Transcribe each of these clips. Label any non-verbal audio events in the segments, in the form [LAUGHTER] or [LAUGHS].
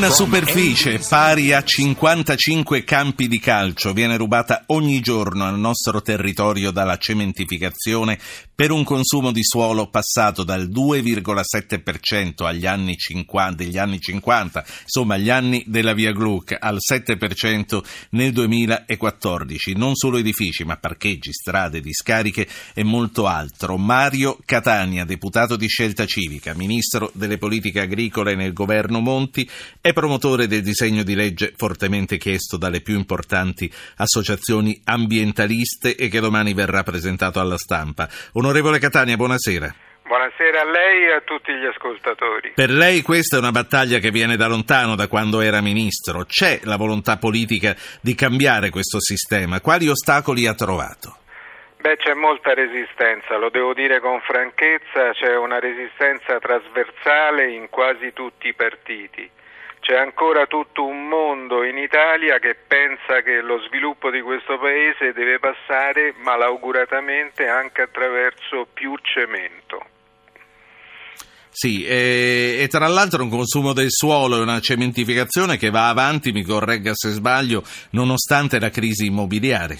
Una superficie pari a 55 campi di calcio viene rubata ogni giorno al nostro territorio dalla cementificazione per un consumo di suolo passato dal 2,7% agli anni 50, degli anni 50, insomma agli anni della Via Gluck, al 7% nel 2014. Non solo edifici, ma parcheggi, strade, discariche e molto altro. Mario Catania, deputato di Scelta Civica, ministro delle politiche agricole nel governo Monti, è promotore del disegno di legge fortemente chiesto dalle più importanti associazioni ambientaliste e che domani verrà presentato alla stampa. Onorevole Catania, buonasera. Buonasera a lei e a tutti gli ascoltatori. Per lei questa è una battaglia che viene da lontano, da quando era ministro. C'è la volontà politica di cambiare questo sistema. Quali ostacoli ha trovato? Beh, c'è molta resistenza, lo devo dire con franchezza, c'è una resistenza trasversale in quasi tutti i partiti. C'è ancora tutto un mondo in Italia che pensa che lo sviluppo di questo paese deve passare malauguratamente anche attraverso più cemento. Sì, e, e, tra l'altro un consumo del suolo e una cementificazione che va avanti, mi corregga se sbaglio, nonostante la crisi immobiliare.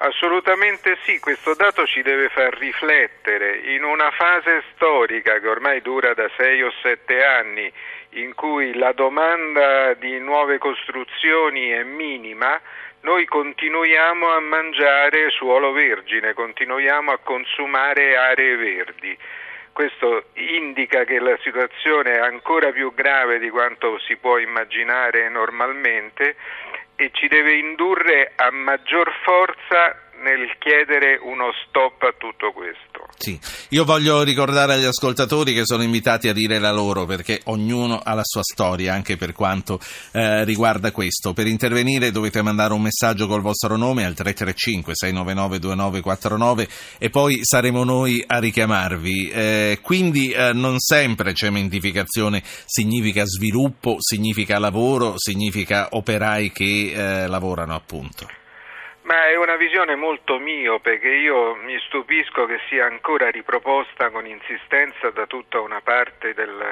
Assolutamente sì, questo dato ci deve far riflettere in una fase storica che ormai dura da sei o sette anni in cui la domanda di nuove costruzioni è minima, noi continuiamo a mangiare suolo vergine, continuiamo a consumare aree verdi. Questo indica che la situazione è ancora più grave di quanto si può immaginare normalmente e ci deve indurre a maggior forza nel chiedere uno stop a tutto questo. Sì, io voglio ricordare agli ascoltatori che sono invitati a dire la loro perché ognuno ha la sua storia anche per quanto eh, riguarda questo. Per intervenire dovete mandare un messaggio col vostro nome al 335 699 2949 e poi saremo noi a richiamarvi. Eh, quindi eh, non sempre cementificazione significa sviluppo, significa lavoro, significa operai che eh, lavorano appunto. Ma è una visione molto miope che io mi stupisco che sia ancora riproposta con insistenza da tutta una parte del,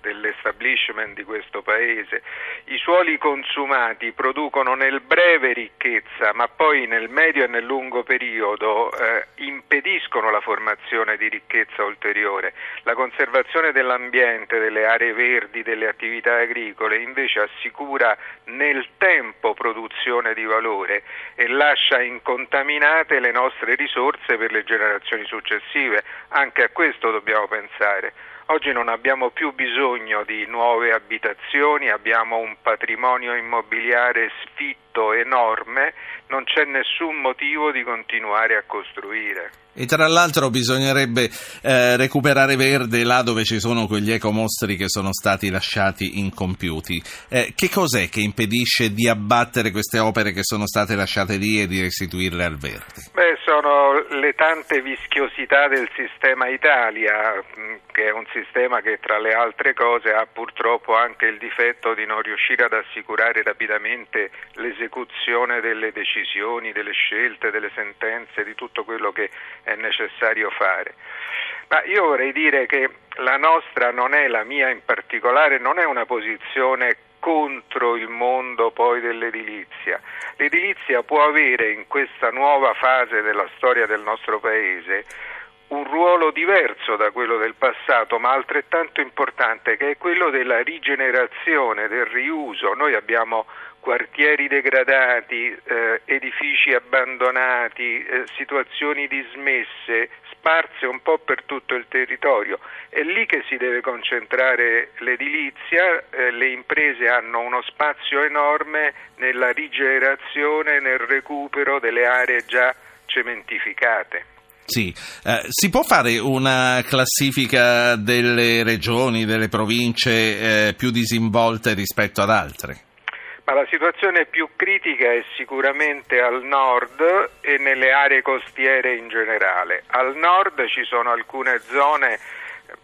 dell'establishment di questo paese. I suoli consumati producono nel breve ricchezza, ma poi nel medio e nel lungo periodo eh, impediscono la formazione di ricchezza ulteriore. La conservazione dell'ambiente, delle aree verdi, delle attività agricole invece assicura nel tempo produzione di valore e lascia incontaminate le nostre risorse per le generazioni successive. Anche a questo dobbiamo pensare. Oggi non abbiamo più bisogno di nuove abitazioni, abbiamo un patrimonio immobiliare sfitto enorme, non c'è nessun motivo di continuare a costruire. E tra l'altro bisognerebbe eh, recuperare verde là dove ci sono quegli ecomostri che sono stati lasciati incompiuti. Eh, che cos'è che impedisce di abbattere queste opere che sono state lasciate lì e di restituirle al verde? Beh, sono le tante vischiosità del sistema Italia, mm, che è un sistema che tra le altre cose ha purtroppo anche il difetto di non riuscire ad assicurare rapidamente l'esecuzione delle decisioni, delle scelte, delle sentenze, di tutto quello che è necessario fare. Ma io vorrei dire che la nostra non è, la mia in particolare, non è una posizione contro il mondo poi dell'edilizia. L'edilizia può avere in questa nuova fase della storia del nostro Paese un ruolo diverso da quello del passato, ma altrettanto importante, che è quello della rigenerazione, del riuso. Noi abbiamo quartieri degradati, eh, edifici abbandonati, eh, situazioni dismesse, sparse un po' per tutto il territorio. È lì che si deve concentrare l'edilizia, eh, le imprese hanno uno spazio enorme nella rigenerazione, nel recupero delle aree già cementificate. Sì, eh, si può fare una classifica delle regioni, delle province eh, più disinvolte rispetto ad altre? Ma la situazione più critica è sicuramente al nord e nelle aree costiere in generale. Al nord ci sono alcune zone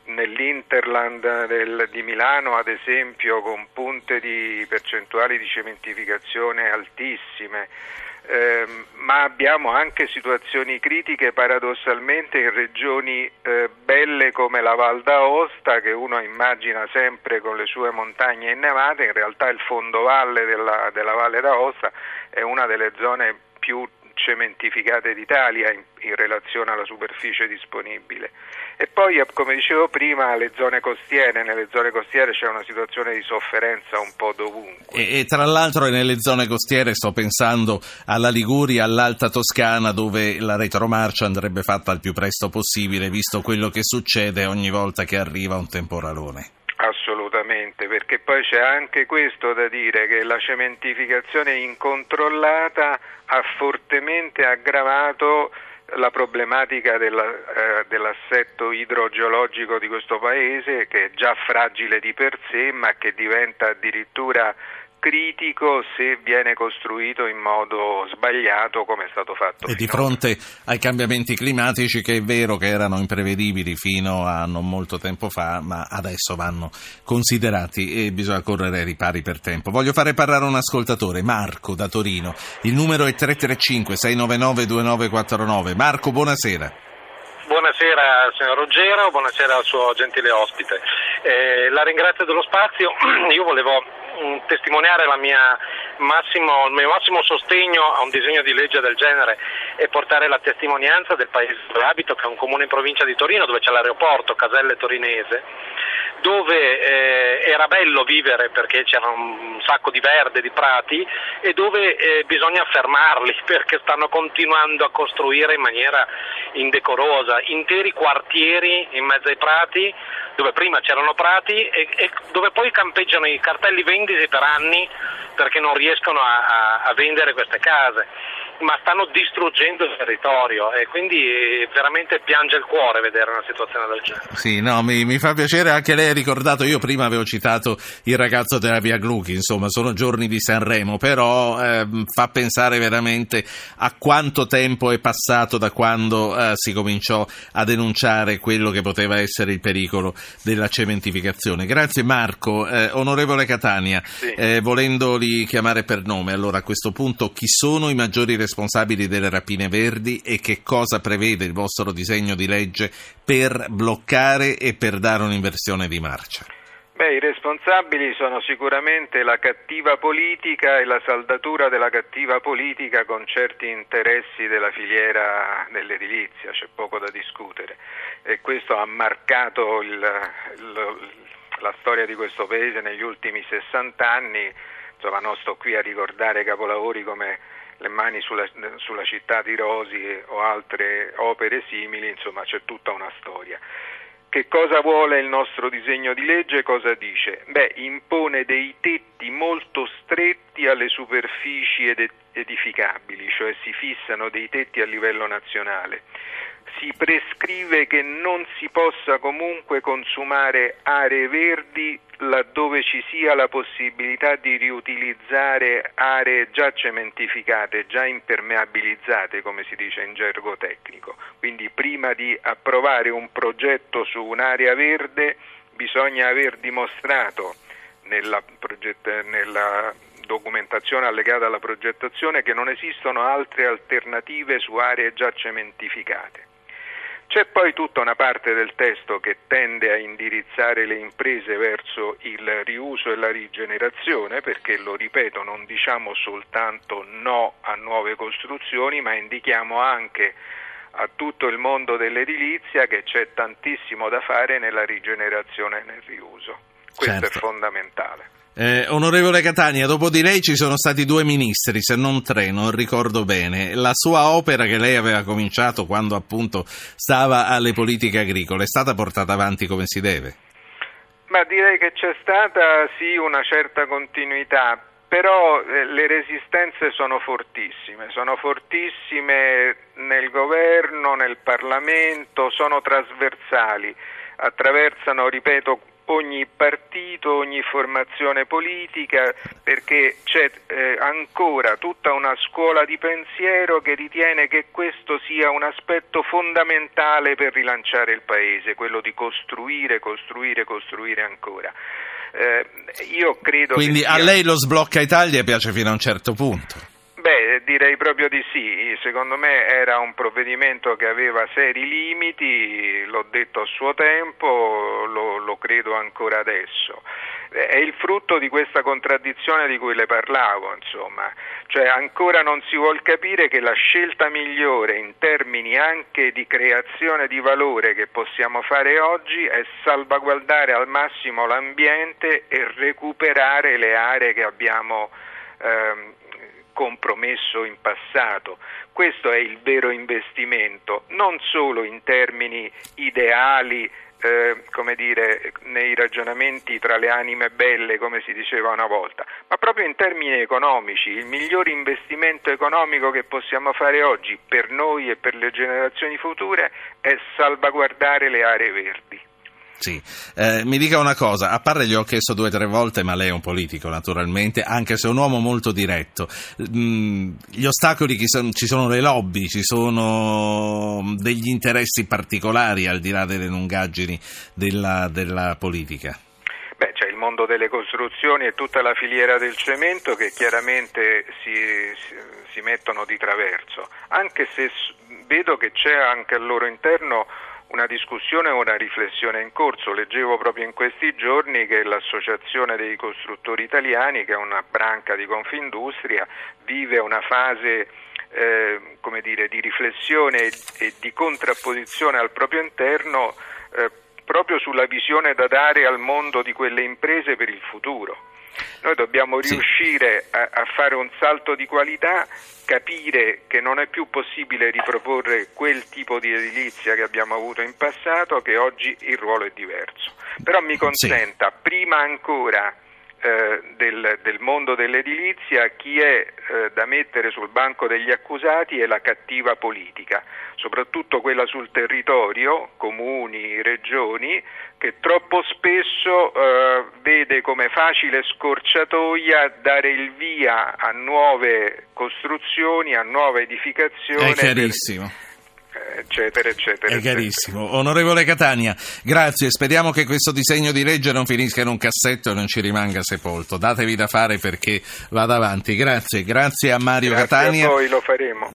nell'Interland del, di Milano, ad esempio, con punte di percentuali di cementificazione altissime, eh, ma abbiamo anche situazioni critiche paradossalmente in regioni eh, belle come la Val d'Aosta che uno immagina sempre con le sue montagne innevate, in realtà il fondovalle della, della Valle d'Aosta è una delle zone più cementificate d'Italia in, in, relazione alla superficie disponibile. E poi, eh, come dicevo prima, le zone costiere, nelle zone costiere c'è una situazione di sofferenza un po' dovunque. E, e tra l'altro nelle zone costiere sto pensando alla Liguria, all'Alta Toscana, dove la retromarcia andrebbe fatta il più presto possibile, visto quello che succede ogni volta che arriva un temporalone. Perché poi c'è anche questo da dire che la cementificazione incontrollata ha fortemente aggravato la problematica della, eh, dell'assetto idrogeologico di questo paese che è già fragile di per sé ma che diventa addirittura critico se viene costruito in modo sbagliato come è stato fatto. E di fronte ai cambiamenti climatici che è vero che erano imprevedibili fino a non molto tempo fa, ma adesso vanno considerati e bisogna correre ai ripari per tempo. Voglio fare parlare un ascoltatore, Marco da Torino. Il numero è 335 699 2949. Marco, buonasera. Buonasera signor Ruggero, buonasera al suo gentile ospite. Eh, la ringrazio dello spazio. [CLEARS THROAT] Io volevo Mm, testimoniare massimo, il mio massimo sostegno a un disegno di legge del genere e portare la testimonianza del paese dove abito, che è un comune in provincia di Torino, dove c'è l'aeroporto Caselle Torinese, dove eh, era bello vivere perché c'era un sacco di verde, di prati e dove eh, bisogna fermarli [LAUGHS] perché stanno continuando a costruire in maniera indecorosa interi quartieri in mezzo ai prati dove prima c'erano prati e, e dove poi campeggiano i cartelli venditi per anni perché non riescono a, a, a vendere queste case ma stanno distruggendo il territorio e quindi veramente piange il cuore vedere una situazione del genere. Sì, no, mi, mi fa piacere anche lei ha ricordato, io prima avevo citato il ragazzo della Via Glucchi, insomma sono giorni di Sanremo, però eh, fa pensare veramente a quanto tempo è passato da quando eh, si cominciò a denunciare quello che poteva essere il pericolo della cementificazione. Grazie Marco. Eh, onorevole Catania, sì. Eh, volendoli chiamare per nome, allora a questo punto chi sono i maggiori responsabili delle rapine verdi e che cosa prevede il vostro disegno di legge per bloccare e per dare un'inversione di marcia? Beh, i responsabili sono sicuramente la cattiva politica e la saldatura della cattiva politica con certi interessi della filiera dell'edilizia, c'è poco da discutere e questo ha marcato il, il, la storia di questo Paese negli ultimi 60 anni, insomma non sto qui a ricordare capolavori come le mani sulla, sulla città di Rosi o altre opere simili, insomma c'è tutta una storia. Che cosa vuole il nostro disegno di legge? Cosa dice? Beh, impone dei tetti molto stretti alle superfici edificabili, cioè si fissano dei tetti a livello nazionale si prescrive che non si possa comunque consumare aree verdi laddove ci sia la possibilità di riutilizzare aree già cementificate, già impermeabilizzate, come si dice in gergo tecnico. Quindi prima di approvare un progetto su un'area verde bisogna aver dimostrato nella, nella documentazione allegata alla progettazione che non esistono altre alternative su aree già cementificate. C'è poi tutta una parte del testo che tende a indirizzare le imprese verso il riuso e la rigenerazione, perché lo ripeto, non diciamo soltanto no a nuove costruzioni, ma indichiamo anche a tutto il mondo dell'edilizia che c'è tantissimo da fare nella rigenerazione e nel riuso. Questo certo. è fondamentale. Eh, onorevole Catania, dopo di lei ci sono stati due ministri, se non tre, non ricordo bene. La sua opera che lei aveva cominciato quando appunto stava alle politiche agricole è stata portata avanti come si deve? Ma direi che c'è stata sì una certa continuità, però eh, le resistenze sono fortissime, sono fortissime nel governo, nel Parlamento, sono trasversali, attraversano, ripeto, ogni partito, ogni formazione politica, perché c'è eh, ancora tutta una scuola di pensiero che ritiene che questo sia un aspetto fondamentale per rilanciare il Paese, quello di costruire, costruire, costruire ancora. Eh, Quindi sia... a lei lo sblocca Italia piace fino a un certo punto? Beh, direi proprio di sì. Secondo me era un provvedimento che aveva seri limiti, l'ho detto a suo tempo, lo, lo credo ancora adesso è il frutto di questa contraddizione di cui le parlavo, insomma, cioè ancora non si vuol capire che la scelta migliore in termini anche di creazione di valore che possiamo fare oggi è salvaguardare al massimo l'ambiente e recuperare le aree che abbiamo ehm, compromesso in passato. Questo è il vero investimento, non solo in termini ideali, eh, come dire, nei ragionamenti tra le anime belle, come si diceva una volta, ma proprio in termini economici. Il miglior investimento economico che possiamo fare oggi per noi e per le generazioni future è salvaguardare le aree verdi. Sì, eh, mi dica una cosa, a parte gli ho chiesto due o tre volte, ma lei è un politico naturalmente, anche se è un uomo molto diretto. Mm, gli ostacoli sono, ci sono le lobby, ci sono degli interessi particolari al di là delle lungaggini della, della politica. Beh, c'è il mondo delle costruzioni e tutta la filiera del cemento che chiaramente si, si mettono di traverso, anche se vedo che c'è anche al loro interno una discussione o una riflessione in corso. Leggevo proprio in questi giorni che l'Associazione dei costruttori italiani, che è una branca di Confindustria, vive una fase eh, dire, di riflessione e di contrapposizione al proprio interno eh, proprio sulla visione da dare al mondo di quelle imprese per il futuro. Noi dobbiamo riuscire a, a, fare un salto di qualità, capire che non è più possibile riproporre quel tipo di edilizia che abbiamo avuto in passato, che oggi il ruolo è diverso. Però mi consenta, sì. prima ancora eh, del, del, mondo dell'edilizia, chi è eh, da mettere sul banco degli accusati è la cattiva politica, soprattutto quella sul territorio, comuni, regioni, che troppo spesso eh, vede come facile scorciatoia dare il via a nuove costruzioni, a nuove edificazioni. È chiarissimo. Per eccetera, eccetera. È chiarissimo. Onorevole Catania, grazie. Speriamo che questo disegno di legge non finisca in un cassetto e non ci rimanga sepolto. Datevi da fare perché vada avanti. Grazie, grazie a Mario grazie Catania. A voi lo faremo.